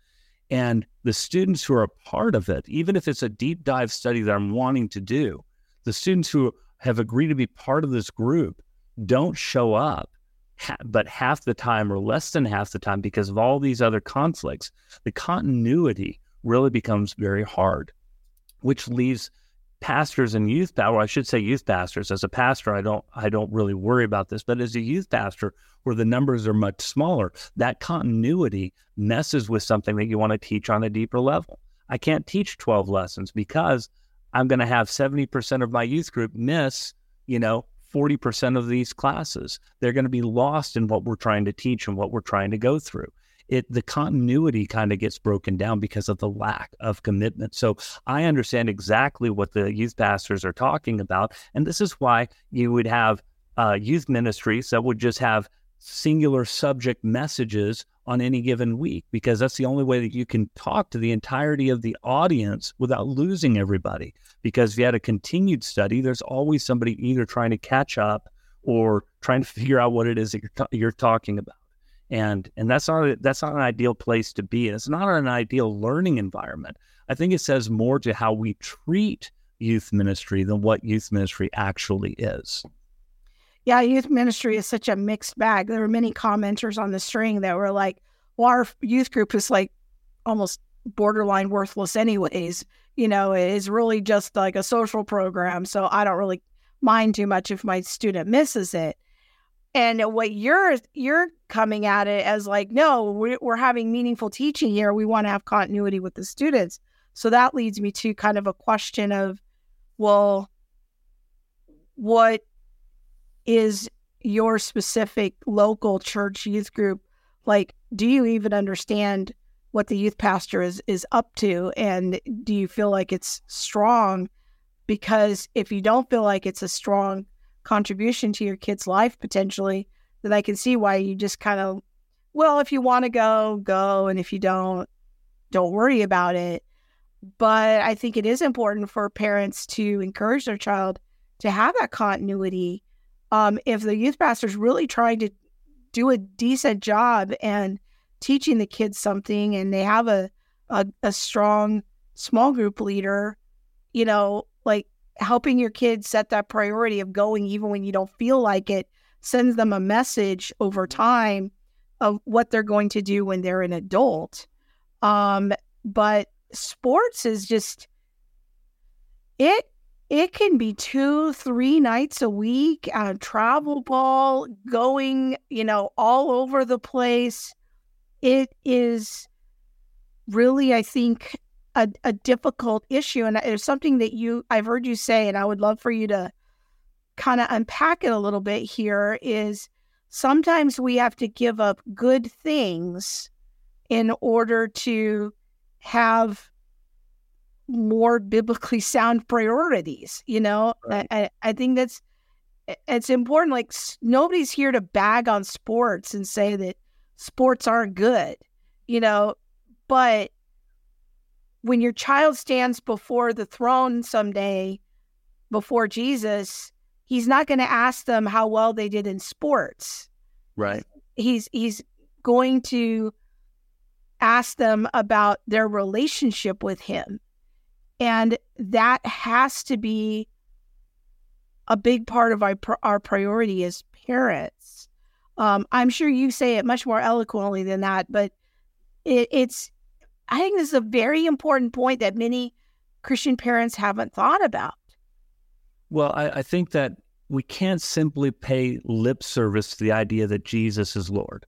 And the students who are a part of it, even if it's a deep dive study that I'm wanting to do, the students who have agreed to be part of this group don't show up, but half the time or less than half the time because of all these other conflicts, the continuity really becomes very hard, which leaves pastors and youth pastor, I should say youth pastors. As a pastor, I don't I don't really worry about this, but as a youth pastor, where the numbers are much smaller, that continuity messes with something that you want to teach on a deeper level. I can't teach 12 lessons because I'm going to have 70% of my youth group miss, you know, 40% of these classes. They're going to be lost in what we're trying to teach and what we're trying to go through it the continuity kind of gets broken down because of the lack of commitment. So I understand exactly what the youth pastors are talking about, and this is why you would have uh, youth ministries that would just have singular subject messages on any given week because that's the only way that you can talk to the entirety of the audience without losing everybody. Because if you had a continued study, there's always somebody either trying to catch up or trying to figure out what it is that you're, you're talking about and and that's not that's not an ideal place to be. It's not an ideal learning environment. I think it says more to how we treat youth ministry than what youth ministry actually is. Yeah, youth ministry is such a mixed bag. There were many commenters on the string that were like, "Well, our youth group is like almost borderline worthless, anyways. You know, it is really just like a social program, so I don't really mind too much if my student misses it." And what you're you're coming at it as like, no, we're, we're having meaningful teaching here. We want to have continuity with the students. So that leads me to kind of a question of, well, what is your specific local church youth group like? Do you even understand what the youth pastor is is up to, and do you feel like it's strong? Because if you don't feel like it's a strong contribution to your kid's life potentially, then I can see why you just kind of, well, if you want to go, go. And if you don't, don't worry about it. But I think it is important for parents to encourage their child to have that continuity. Um, if the youth pastor is really trying to do a decent job and teaching the kids something, and they have a, a, a strong small group leader, you know, like helping your kids set that priority of going even when you don't feel like it sends them a message over time of what they're going to do when they're an adult. Um, but sports is just it it can be two three nights a week uh, travel ball going you know all over the place. It is really i think a, a difficult issue. And it's something that you i've heard you say and i would love for you to kind of unpack it a little bit here is sometimes we have to give up good things in order to have more biblically sound priorities you know right. I, I think that's it's important like nobody's here to bag on sports and say that sports aren't good you know but when your child stands before the throne someday before jesus he's not going to ask them how well they did in sports. Right. He's he's going to ask them about their relationship with him. And that has to be a big part of our, our priority as parents. Um, I'm sure you say it much more eloquently than that, but it, it's, I think this is a very important point that many Christian parents haven't thought about. Well, I, I think that we can't simply pay lip service to the idea that Jesus is Lord.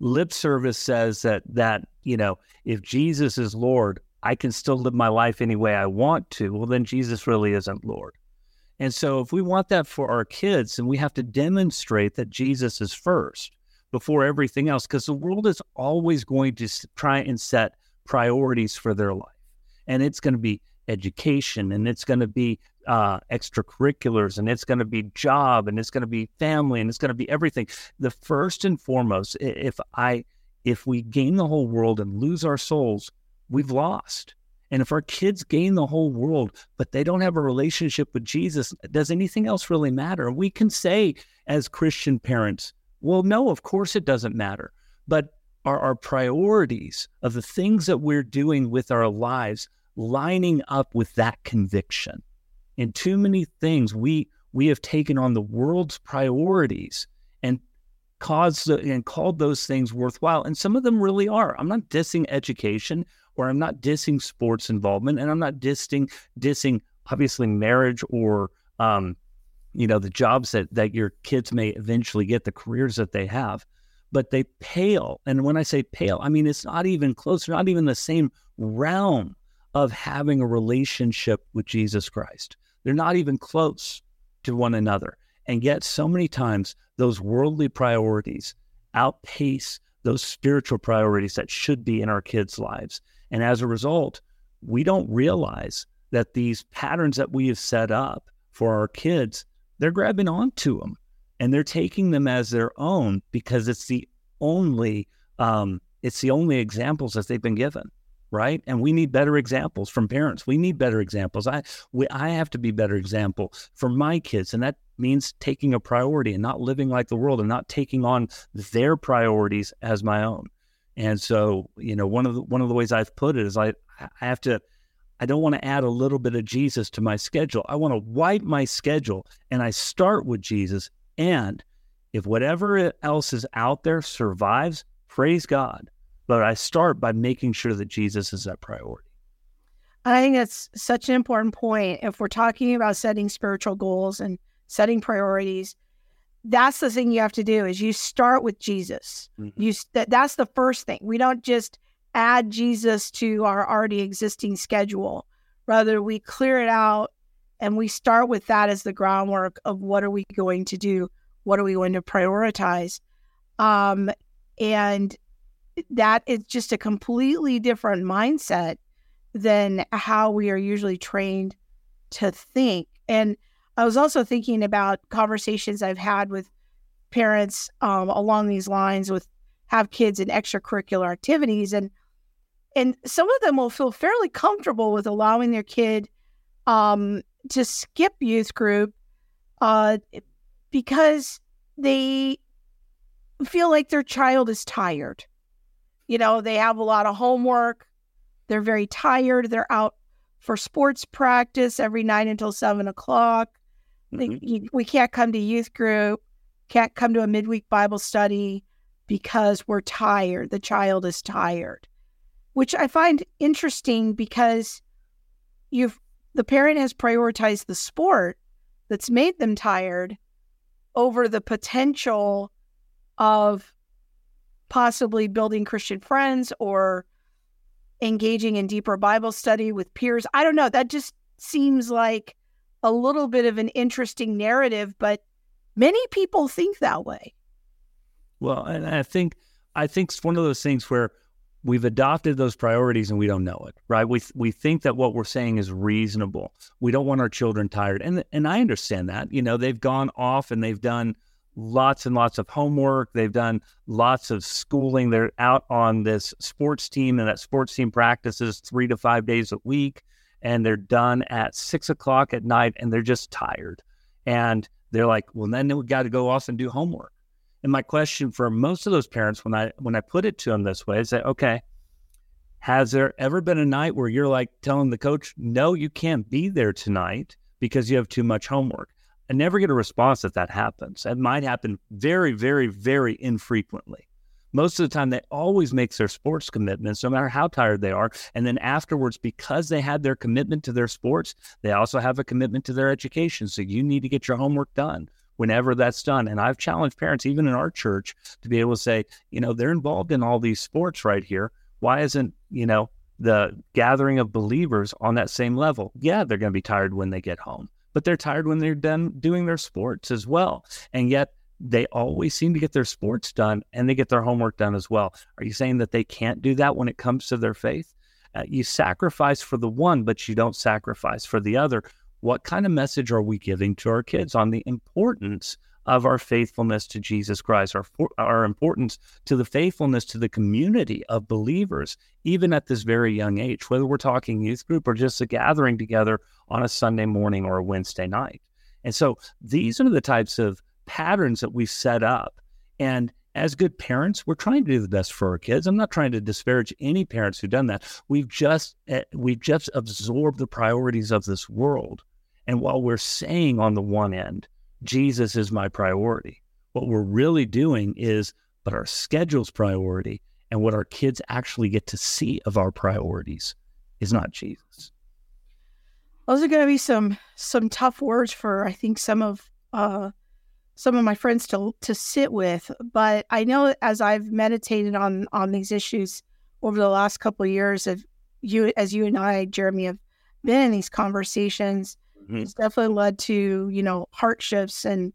Lip service says that that, you know, if Jesus is Lord, I can still live my life any way I want to. Well, then Jesus really isn't Lord. And so if we want that for our kids, then we have to demonstrate that Jesus is first before everything else, because the world is always going to try and set priorities for their life. And it's going to be education and it's going to be uh, extracurriculars and it's going to be job and it's going to be family and it's going to be everything. The first and foremost, if I if we gain the whole world and lose our souls, we've lost. And if our kids gain the whole world, but they don't have a relationship with Jesus, does anything else really matter? We can say as Christian parents, well, no, of course it doesn't matter. But are our priorities of the things that we're doing with our lives lining up with that conviction. In too many things, we we have taken on the world's priorities and caused and called those things worthwhile. And some of them really are. I'm not dissing education or I'm not dissing sports involvement and I'm not dissing dissing obviously marriage or um, you know the jobs that that your kids may eventually get, the careers that they have. But they pale. And when I say pale, I mean it's not even close, not even the same realm of having a relationship with Jesus Christ. They're not even close to one another. And yet, so many times, those worldly priorities outpace those spiritual priorities that should be in our kids' lives. And as a result, we don't realize that these patterns that we have set up for our kids, they're grabbing onto them and they're taking them as their own because it's the only um, it's the only examples that they've been given right? And we need better examples from parents. We need better examples. I we, I have to be better example for my kids, and that means taking a priority and not living like the world and not taking on their priorities as my own. And so, you know, one of the one of the ways I've put it is I I have to I don't want to add a little bit of Jesus to my schedule. I want to wipe my schedule and I start with Jesus and if whatever else is out there survives, praise God. But I start by making sure that Jesus is that priority. I think that's such an important point. If we're talking about setting spiritual goals and setting priorities, that's the thing you have to do is you start with Jesus. Mm-hmm. You that, that's the first thing. We don't just add Jesus to our already existing schedule. Rather, we clear it out and we start with that as the groundwork of what are we going to do? What are we going to prioritize? Um, and that is just a completely different mindset than how we are usually trained to think. And I was also thinking about conversations I've had with parents um, along these lines with have kids in extracurricular activities and and some of them will feel fairly comfortable with allowing their kid um, to skip youth group uh, because they feel like their child is tired. You know, they have a lot of homework. They're very tired. They're out for sports practice every night until seven o'clock. Mm-hmm. we can't come to youth group, can't come to a midweek Bible study because we're tired. The child is tired, which I find interesting because you've the parent has prioritized the sport that's made them tired over the potential of possibly building Christian friends or engaging in deeper Bible study with peers. I don't know. That just seems like a little bit of an interesting narrative, but many people think that way. Well, and I think I think it's one of those things where we've adopted those priorities and we don't know it, right? We we think that what we're saying is reasonable. We don't want our children tired, and and I understand that. You know, they've gone off and they've done lots and lots of homework. They've done lots of schooling. They're out on this sports team, and that sports team practices three to five days a week and they're done at six o'clock at night and they're just tired. And they're like, well, then we got to go off and do homework. And my question for most of those parents, when I when I put it to them this way, is that okay? Has there ever been a night where you're like telling the coach, no, you can't be there tonight because you have too much homework? I never get a response that that happens. It might happen very, very, very infrequently. Most of the time they always make their sports commitments no matter how tired they are and then afterwards because they had their commitment to their sports they also have a commitment to their education. So you need to get your homework done whenever that's done. And i've challenged parents even in our church to be able to say you know they're involved in all these sports right here. Why isn't you know the gathering of believers on that same level? Yeah they're going to be tired when they get home but they're tired when they're done doing their sports as well and yet they always seem to get their sports done and they get their homework done as well. Are you saying that they can't do that when it comes to their faith? Uh, you sacrifice for the one, but you don't sacrifice for the other. What kind of message are we giving to our kids on the importance of our faithfulness to Jesus Christ, our, our importance to the faithfulness to the community of believers, even at this very young age, whether we're talking youth group or just a gathering together on a Sunday morning or a Wednesday night? And so these are the types of patterns that we've set up. And as good parents, we're trying to do the best for our kids. I'm not trying to disparage any parents who've done that. We've just eh, we've just absorbed the priorities of this world. And while we're saying on the one end, Jesus is my priority, what we're really doing is, but our schedule's priority and what our kids actually get to see of our priorities is not Jesus. Those are going to be some some tough words for I think some of uh, some of my friends to to sit with. But I know as I've meditated on on these issues over the last couple of years, of you as you and I, Jeremy, have been in these conversations, mm-hmm. it's definitely led to you know heart shifts and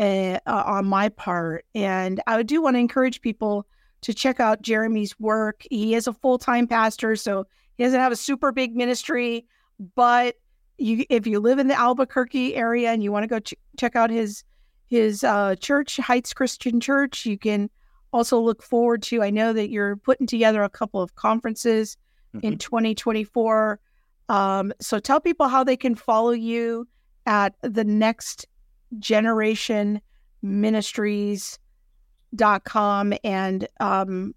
uh, on my part. And I do want to encourage people to check out Jeremy's work. He is a full time pastor, so he doesn't have a super big ministry, but you if you live in the Albuquerque area and you want to go ch- check out his his uh, church, Heights Christian Church. You can also look forward to, I know that you're putting together a couple of conferences mm-hmm. in 2024. Um, so tell people how they can follow you at the next generation ministries.com and um,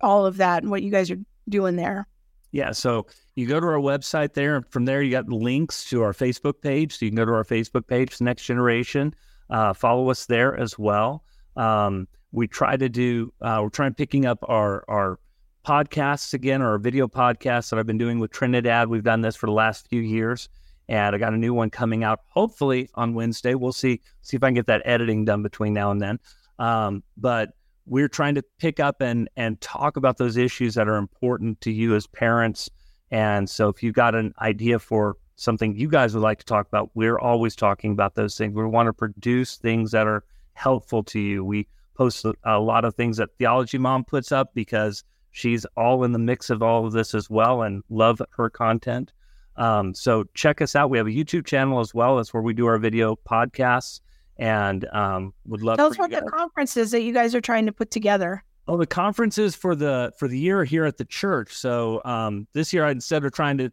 all of that and what you guys are doing there. Yeah. So you go to our website there. And from there, you got links to our Facebook page. So you can go to our Facebook page, Next Generation. Uh, follow us there as well. Um, we try to do, uh, we're trying picking up our, our podcasts again, or our video podcasts that I've been doing with Trinidad. We've done this for the last few years. And I got a new one coming out hopefully on Wednesday. We'll see see if I can get that editing done between now and then. Um, but we're trying to pick up and and talk about those issues that are important to you as parents. And so if you've got an idea for something you guys would like to talk about, we're always talking about those things. We want to produce things that are helpful to you. We post a lot of things that Theology Mom puts up because she's all in the mix of all of this as well and love her content. Um, so check us out. We have a YouTube channel as well. That's where we do our video podcasts and um, would love tell us what the conferences that you guys are trying to put together. Oh, the conferences for the for the year here at the church. So um, this year, I instead of trying to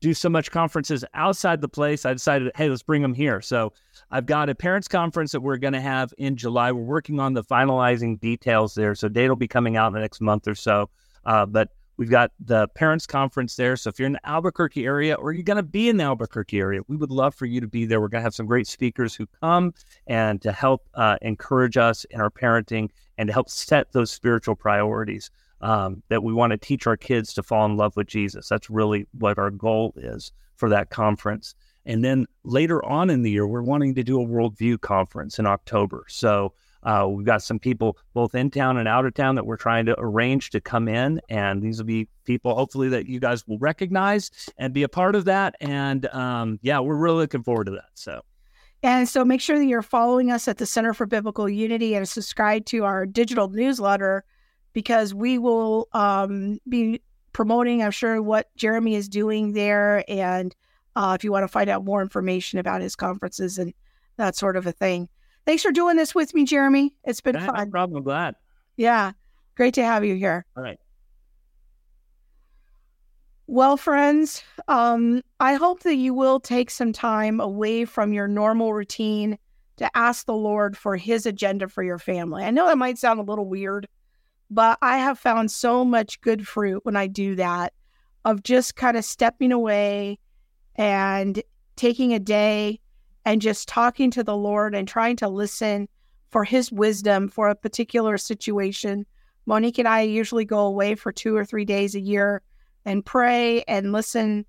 do so much conferences outside the place, I decided, hey, let's bring them here. So I've got a parents conference that we're going to have in July. We're working on the finalizing details there. So date will be coming out in the next month or so. Uh, but we've got the parents conference there. So if you're in the Albuquerque area or you're going to be in the Albuquerque area, we would love for you to be there. We're going to have some great speakers who come and to help uh, encourage us in our parenting and to help set those spiritual priorities um, that we want to teach our kids to fall in love with Jesus. That's really what our goal is for that conference. And then later on in the year, we're wanting to do a worldview conference in October. So uh, we've got some people both in town and out of town that we're trying to arrange to come in. And these will be people, hopefully, that you guys will recognize and be a part of that. And um, yeah, we're really looking forward to that. So. And so make sure that you're following us at the Center for Biblical Unity and subscribe to our digital newsletter because we will um, be promoting, I'm sure, what Jeremy is doing there. And uh, if you want to find out more information about his conferences and that sort of a thing. Thanks for doing this with me, Jeremy. It's been fun. No problem. I'm glad. Yeah. Great to have you here. All right. Well, friends, um, I hope that you will take some time away from your normal routine to ask the Lord for his agenda for your family. I know that might sound a little weird, but I have found so much good fruit when I do that of just kind of stepping away and taking a day and just talking to the Lord and trying to listen for his wisdom for a particular situation. Monique and I usually go away for two or three days a year and pray and listen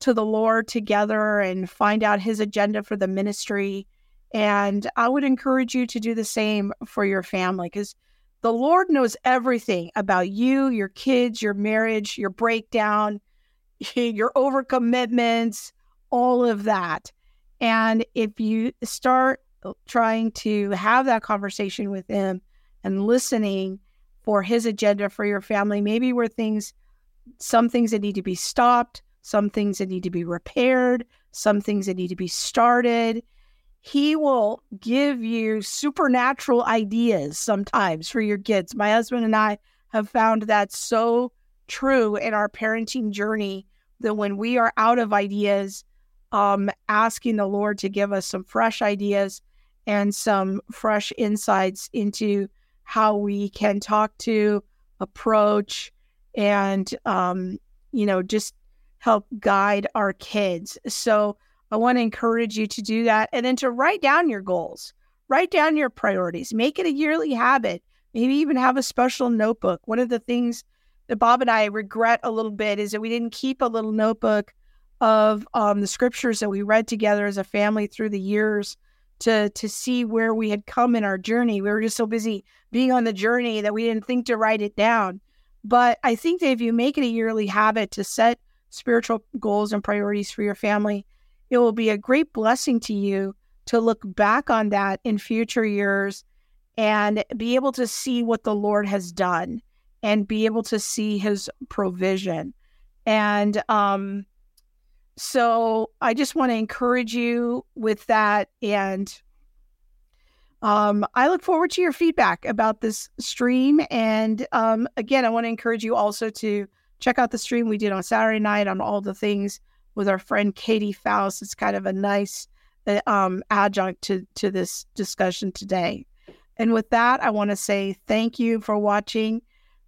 to the Lord together and find out his agenda for the ministry. And I would encourage you to do the same for your family because the Lord knows everything about you, your kids, your marriage, your breakdown, your overcommitments, all of that. And if you start uh, trying to have that conversation with Him and listening for His agenda for your family, maybe where things, some things that need to be stopped, some things that need to be repaired, some things that need to be started he will give you supernatural ideas sometimes for your kids. My husband and I have found that so true in our parenting journey that when we are out of ideas, um, asking the Lord to give us some fresh ideas and some fresh insights into how we can talk to, approach, and, um, you know, just help guide our kids. So, I want to encourage you to do that and then to write down your goals, write down your priorities, make it a yearly habit, maybe even have a special notebook. One of the things that Bob and I regret a little bit is that we didn't keep a little notebook of um, the scriptures that we read together as a family through the years to to see where we had come in our journey. We were just so busy being on the journey that we didn't think to write it down. But I think that if you make it a yearly habit to set spiritual goals and priorities for your family, it will be a great blessing to you to look back on that in future years and be able to see what the Lord has done and be able to see his provision. And um, so I just want to encourage you with that. And um, I look forward to your feedback about this stream. And um, again, I want to encourage you also to check out the stream we did on Saturday night on all the things with our friend Katy Faust. It's kind of a nice uh, um, adjunct to, to this discussion today. And with that, I want to say thank you for watching.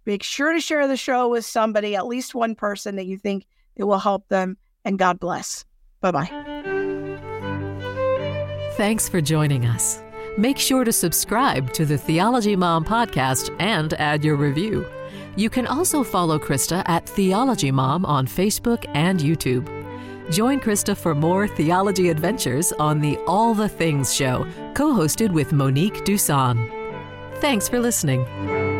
Make sure to share the show with somebody, at least one person that you think it will help them. And God bless. Bye bye. Thanks for joining us. Make sure to subscribe to the Theology Mom podcast and add your review. You can also follow Krista at Theology Mom on Facebook and YouTube. Join Krista for more theology adventures on the All the Things Show, co hosted with Monique Duson. Thanks for listening.